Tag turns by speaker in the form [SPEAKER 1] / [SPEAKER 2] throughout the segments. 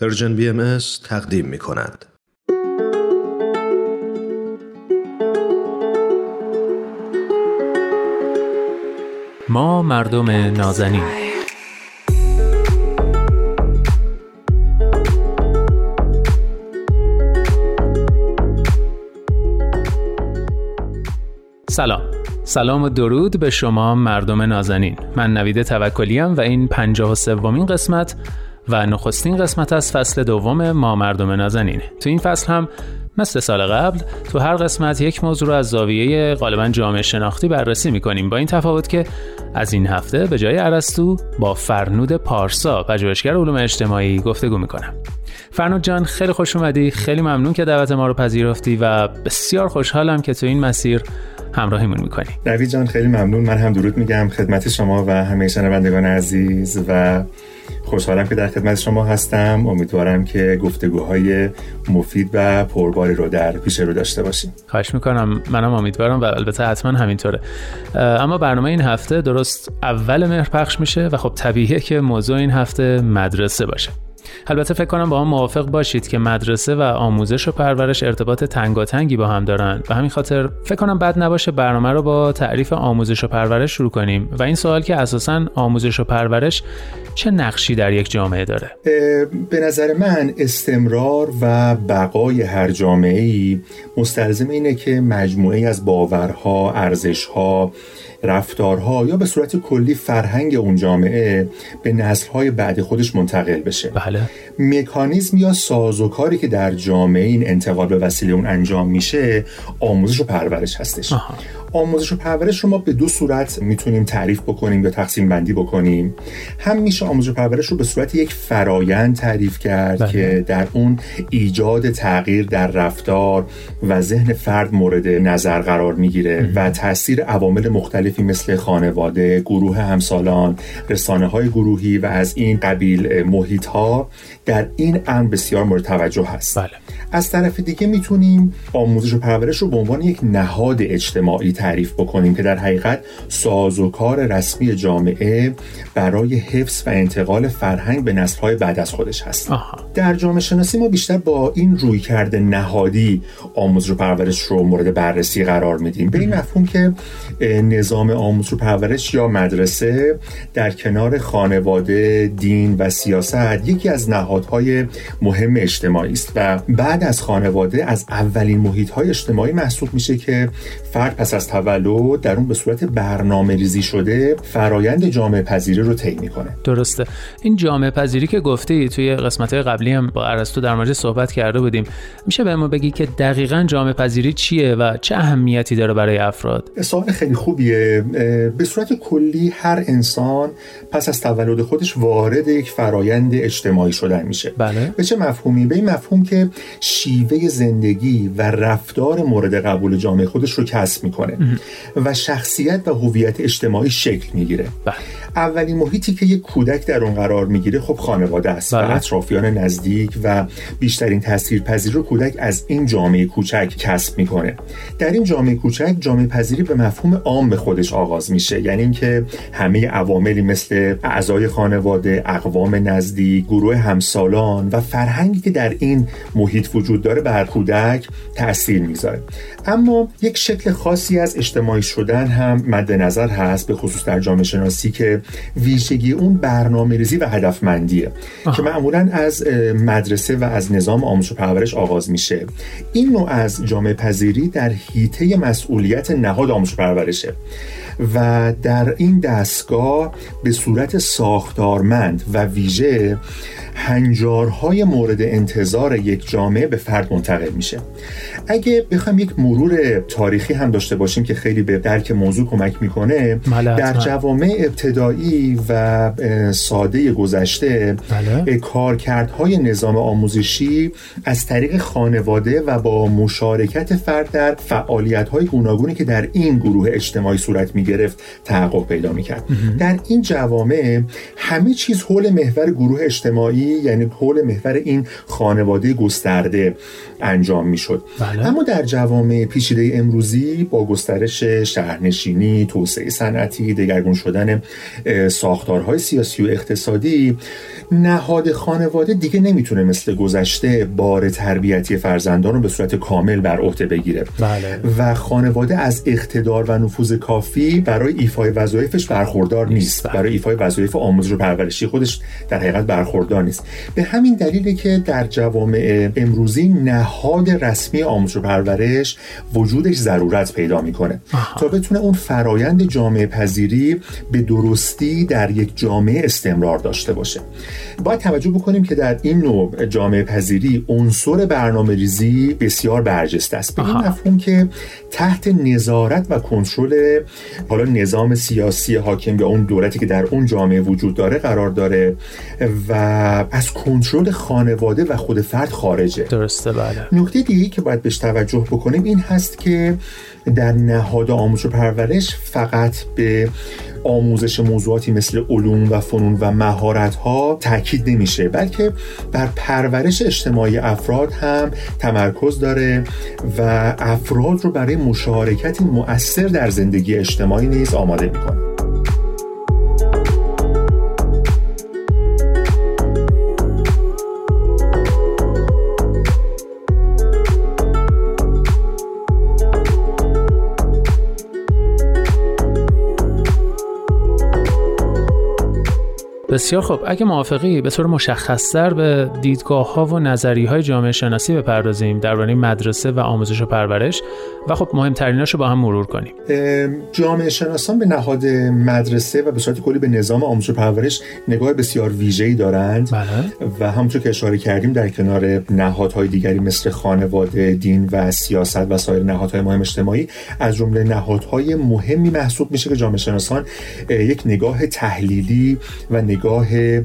[SPEAKER 1] Persian BM تقدیم می کند.
[SPEAKER 2] ما مردم نازنین. سلام. سلام و درود به شما مردم نازنین. من نوید توکلیم و این پنجاه و سومین قسمت و نخستین قسمت از فصل دوم ما مردم نازنینه. تو این فصل هم مثل سال قبل تو هر قسمت یک موضوع رو از زاویه غالبا جامعه شناختی بررسی می‌کنیم با این تفاوت که از این هفته به جای ارسطو با فرنود پارسا پژوهشگر علوم اجتماعی گفتگو می‌کنم. فرنود جان خیلی خوش اومدی. خیلی ممنون که دعوت ما رو پذیرفتی و بسیار خوشحالم که تو این مسیر همراهیمون می‌کنی.
[SPEAKER 3] نوید جان خیلی ممنون. من هم درود میگم خدمت شما و همه شنوندگان عزیز و خوشحالم که در خدمت شما هستم. امیدوارم که گفتگوهای مفید و پرباری رو در پیش رو داشته باشیم.
[SPEAKER 2] خواهش می‌کنم. منم امیدوارم و البته حتما همینطوره. اما برنامه این هفته درست اول مهر پخش میشه و خب طبیعیه که موضوع این هفته مدرسه باشه. البته فکر کنم با هم موافق باشید که مدرسه و آموزش و پرورش ارتباط تنگاتنگی با هم دارن. و همین خاطر فکر کنم بد نباشه برنامه رو با تعریف آموزش و پرورش شروع کنیم و این سوال که اساسا آموزش و پرورش چه نقشی در یک جامعه داره؟
[SPEAKER 3] به نظر من استمرار و بقای هر جامعه ای مستلزم اینه که مجموعه از باورها، ارزشها، رفتارها یا به صورت کلی فرهنگ اون جامعه به نسلهای بعد خودش منتقل بشه.
[SPEAKER 2] بله.
[SPEAKER 3] مکانیزم یا سازوکاری که در جامعه این انتقال به وسیله اون انجام میشه آموزش و پرورش هستش آها. آموزش و پرورش رو ما به دو صورت می‌تونیم تعریف بکنیم یا تقسیم بندی بکنیم هم میشه آموزش و پرورش رو به صورت یک فرایند تعریف کرد بله. که در اون ایجاد تغییر در رفتار و ذهن فرد مورد نظر قرار می‌گیره و تاثیر عوامل مختلفی مثل خانواده، گروه همسالان، رسانه های گروهی و از این قبیل محیط ها در این امر بسیار مورد توجه هست
[SPEAKER 2] بله.
[SPEAKER 3] از طرف دیگه می‌تونیم آموزش و پرورش رو به عنوان یک نهاد اجتماعی تعریف بکنیم که در حقیقت سازوکار رسمی جامعه برای حفظ و انتقال فرهنگ به نسلهای بعد از خودش هست.
[SPEAKER 2] آها.
[SPEAKER 3] در جامعه شناسی ما بیشتر با این روی کرده نهادی آموزش و پرورش رو مورد بررسی قرار میدیم. به این مفهوم که نظام آموزش و پرورش یا مدرسه در کنار خانواده دین و سیاست یکی از نهادهای مهم اجتماعی است و بعد از خانواده از اولین محیط های اجتماعی محسوب میشه که فرد پس از تولد در اون به صورت برنامه ریزی شده فرایند جامعه پذیری رو طی می‌کنه.
[SPEAKER 2] درسته. این جامعه پذیری که گفتی توی قسمت قبلی هم با ارسطو در مورد صحبت کرده بودیم میشه به ما بگی که دقیقا جامعه پذیری چیه و چه اهمیتی داره برای افراد؟
[SPEAKER 3] سوال خیلی خوبیه. به صورت کلی هر انسان پس از تولد خودش وارد یک فرایند اجتماعی شدن میشه.
[SPEAKER 2] بله.
[SPEAKER 3] به چه مفهومی؟ به این مفهوم که شیوه زندگی و رفتار مورد قبول جامعه خودش رو کسب می‌کنه. و شخصیت و هویت اجتماعی شکل می‌گیره.
[SPEAKER 2] بله.
[SPEAKER 3] اولین محیطی که یک کودک در اون قرار می‌گیره خب خانواده است. بله. و اطرافیان نزدیک و بیشترین تاثیر پذیر رو کودک از این جامعه کوچک کسب می‌کنه. در این جامعه کوچک جامعه پذیری به مفهوم عام به خودش آغاز میشه. یعنی اینکه همه عواملی مثل اعضای خانواده اقوام نزدیک گروه همسالان و فرهنگی که در این محیط وجود داره بر کودک تاثیر می‌ذاره. اما یک شکل خاصی از اجتماعی شدن هم مد نظر هست به خصوص در جامعه شناسی که ویژگی اون برنامه ریزی و هدفمندیه که معمولا از مدرسه و از نظام آموزش و پرورش آغاز میشه. این نوع از جامعه پذیری در حیطه مسئولیت نهاد آموزش و پرورشه. و در این دستگاه به صورت ساختارمند و ویژه هنجارهای مورد انتظار یک جامعه به فرد منتقل میشه. اگه بخوام یک مرور تاریخی هم داشته باشیم که خیلی به درک موضوع کمک می‌کنه در جوامع ابتدایی و ساده گذشته
[SPEAKER 2] بله.
[SPEAKER 3] کارکردهای نظام آموزشی از طریق خانواده و با مشارکت فرد در فعالیت های گوناگونی که در این گروه اجتماعی صورت می می‌گرفت تحقق پیدا می‌کرد در این جوامع همه چیز حول محور گروه اجتماعی یعنی حول محور این خانواده گسترده انجام می‌شد بله. اما در جوامع پیچیده امروزی با گسترش شهرنشینی توسعه صنعتی دگرگون شدن ساختارهای سیاسی و اقتصادی نهاد خانواده دیگه نمی‌تونه مثل گذشته بار تربیتی فرزندان رو به صورت کامل بر عهده بگیره
[SPEAKER 2] بله.
[SPEAKER 3] و خانواده از اقتدار و نفوذ کافی برای ایفای وظایفش برخوردار نیست. بله. برای ایفای وظایف آموزش و پرورشی خودش در حقیقت برخوردار نیست. به همین دلیله که در جوامع امروزی نهاد رسمی آموزش و پرورش وجودش ضرورت پیدا می‌کنه. تا بتونه اون فرایند جامعه پذیری به درستی در یک جامعه استمرار داشته باشه. باید توجه بکنیم که در این نوع جامعه پذیری عنصر برنامه ریزی بسیار برجسته است. به این مفهوم که تحت نظارت و کنترل حالا نظام سیاسی حاکم یا اون دولتی که در اون جامعه وجود داره قرار داره و از کنترل خانواده و خود فرد خارجه.
[SPEAKER 2] درسته بله.
[SPEAKER 3] نکته دیگه که باید بهش توجه بکنیم این هست که در نهاد آموزش و پرورش فقط به آموزش موضوعاتی مثل علوم و فنون و مهارت ها تاکید نمیشه بلکه بر پرورش اجتماعی افراد هم تمرکز داره و افراد رو برای مشارکت مؤثر در زندگی اجتماعی نیز آماده می‌کنه.
[SPEAKER 2] بسیار خب اگه موافقی به طور مشخصتر به دیدگاه ها و نظری های جامعه شناسی بپردازیم درباره مدرسه و آموزش و پرورش و خب مهمتریناش رو با هم مرور کنیم.
[SPEAKER 3] جامعه شناسان به نهاد مدرسه و به صورت کلی به نظام آموزش و پرورش نگاه بسیار ویژه‌ای دارند.
[SPEAKER 2] بله.
[SPEAKER 3] و همونطور که اشاره کردیم در کنار نهادهای دیگری مثل خانواده دین و سیاست و سایر نهادهای مهم اجتماعی از جمله نهادهای مهمی محسوب میشه که جامعه شناسان یک نگاه تحلیلی و نگاه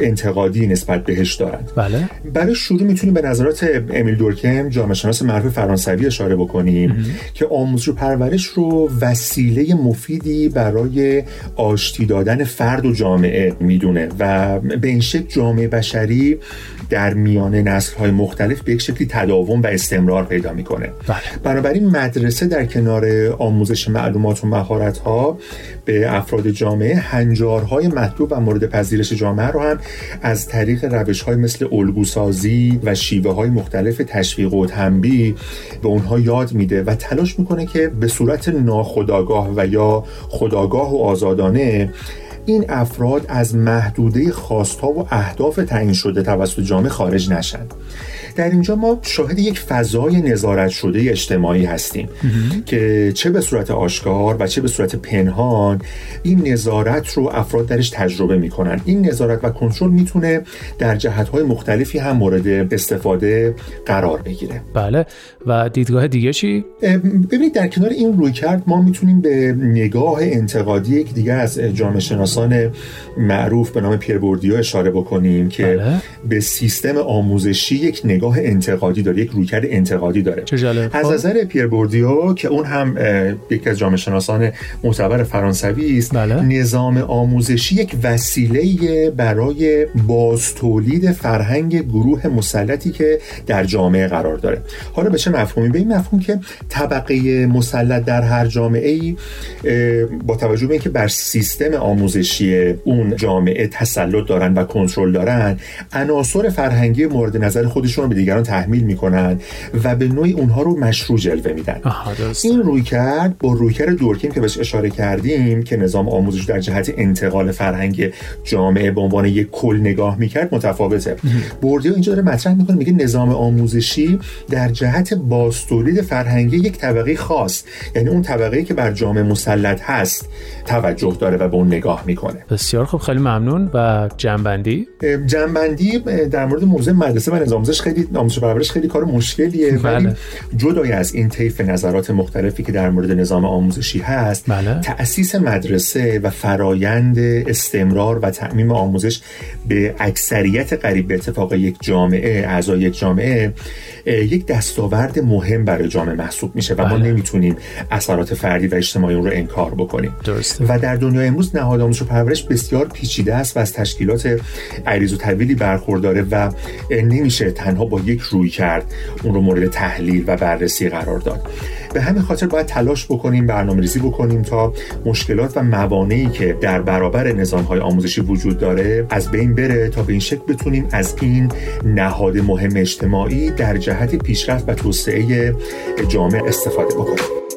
[SPEAKER 3] انتقادی نسبت بهش دارند
[SPEAKER 2] بله.
[SPEAKER 3] برای شروع می‌تونیم به نظرات امیل دورکم جامعه شناس معروف فرانسوی اشاره بکنیم که آموزش و پرورش رو وسیله مفیدی برای آشتی دادن فرد و جامعه می‌دونه و به این شکل جامعه بشری در میان نسل های مختلف به یک شکلی تداوم و استمرار پیدا می‌کنه.
[SPEAKER 2] بله.
[SPEAKER 3] بنابراین مدرسه در کنار آموزش معلومات و مهارت ها به افراد جامعه هنجارهای مطلوب و مورد پذیرش جامعه رو هم از طریق روش های مثل الگوسازی و شیوه های مختلف تشویق و تنبیه به اونها یاد میده و تلاش می‌کنه که به صورت ناخودآگاه و یا خداگاه و آزادانه این افراد از محدوده خواستها و اهداف تعیین شده توسط جامعه خارج نشند در اینجا ما شاهد یک فضای نظارت شده اجتماعی هستیم که چه به صورت آشکار و چه به صورت پنهان این نظارت رو افراد درش تجربه می‌کنن. این نظارت و کنترل می‌تونه در جهتهای مختلفی هم مورد استفاده قرار بگیره.
[SPEAKER 2] بله. و دیدگاه دیگه چی؟
[SPEAKER 3] ببینید در کنار این روی کرد ما می‌تونیم به نگاه انتقادی یک دیگه از جامعه شناسان معروف به نام پیر بوردیو اشاره بکنیم که
[SPEAKER 2] بله.
[SPEAKER 3] به سیستم آموزشی یک نگاه انتقادی داره یک رویکرد انتقادی داره از
[SPEAKER 2] خب.
[SPEAKER 3] نظر پیر بوردیو که اون هم یکی از جامعه شناسان معتبر فرانسوی است
[SPEAKER 2] بله.
[SPEAKER 3] نظام آموزشی یک وسیله برای باز تولید فرهنگ گروه مسلطی که در جامعه قرار داره حالا به چه مفهومی به این مفهوم که طبقه مسلط در هر جامعه ای با توجه به اینکه بر سیستم آموزشی اون جامعه تسلط دارن و کنترل دارن عناصر فرهنگی مورد نظر خودشون رو به دیگران تحمیل می‌کنن و به نوعی اونها رو مشروع جلوه میدن. این روی کرد با رویکرد دورکیم که بهش اشاره کردیم که نظام آموزش در جهت انتقال فرهنگ جامعه به عنوان یک کل نگاه می‌کرد متفاوته. بوردیو اینجا داره مطرح می‌کنه میگه نظام آموزشی در جهت باستولید فرهنگی یک طبقه خاص یعنی اون طبقه که بر جامعه مسلط هست توجه داره و به اون نگاه می‌کنه
[SPEAKER 2] بسیار خوب خیلی ممنون و جنبندی
[SPEAKER 3] جنبندی در مورد موضوع مدرسه و نظام آموزش خیلی آموزش پرورش خیلی کار مشکلیه ولی بله. جدای از این طیف نظرات مختلفی که در مورد نظام آموزشی هست بله. تأسیس مدرسه و فرایند استمرار و تعمیم آموزش به اکثریت قریب به اتفاق یک جامعه اعضای یک جامعه یک دستاورد مهم برای جامعه محسوب میشه و ما بله. نمی‌تونیم اثرات فردی و اجتماعی اون رو انکار بکنیم
[SPEAKER 2] درسته.
[SPEAKER 3] و در دنیای امروز نهاد آموزش و پرورش بسیار پیچیده است و از تشکیلات عریض و طویلی برخورداره و نمیشه تنها با یک روی کرد اون رو مورد تحلیل و بررسی قرار داد. به همین خاطر باید تلاش بکنیم برنامه ریزی بکنیم تا مشکلات و موانعی که در برابر نظام های آموزشی وجود داره از بین بره تا به این شکل بتونیم از این نهاد مهم اجتماعی در جهت پیشرفت و توسعه جامعه استفاده بکنیم.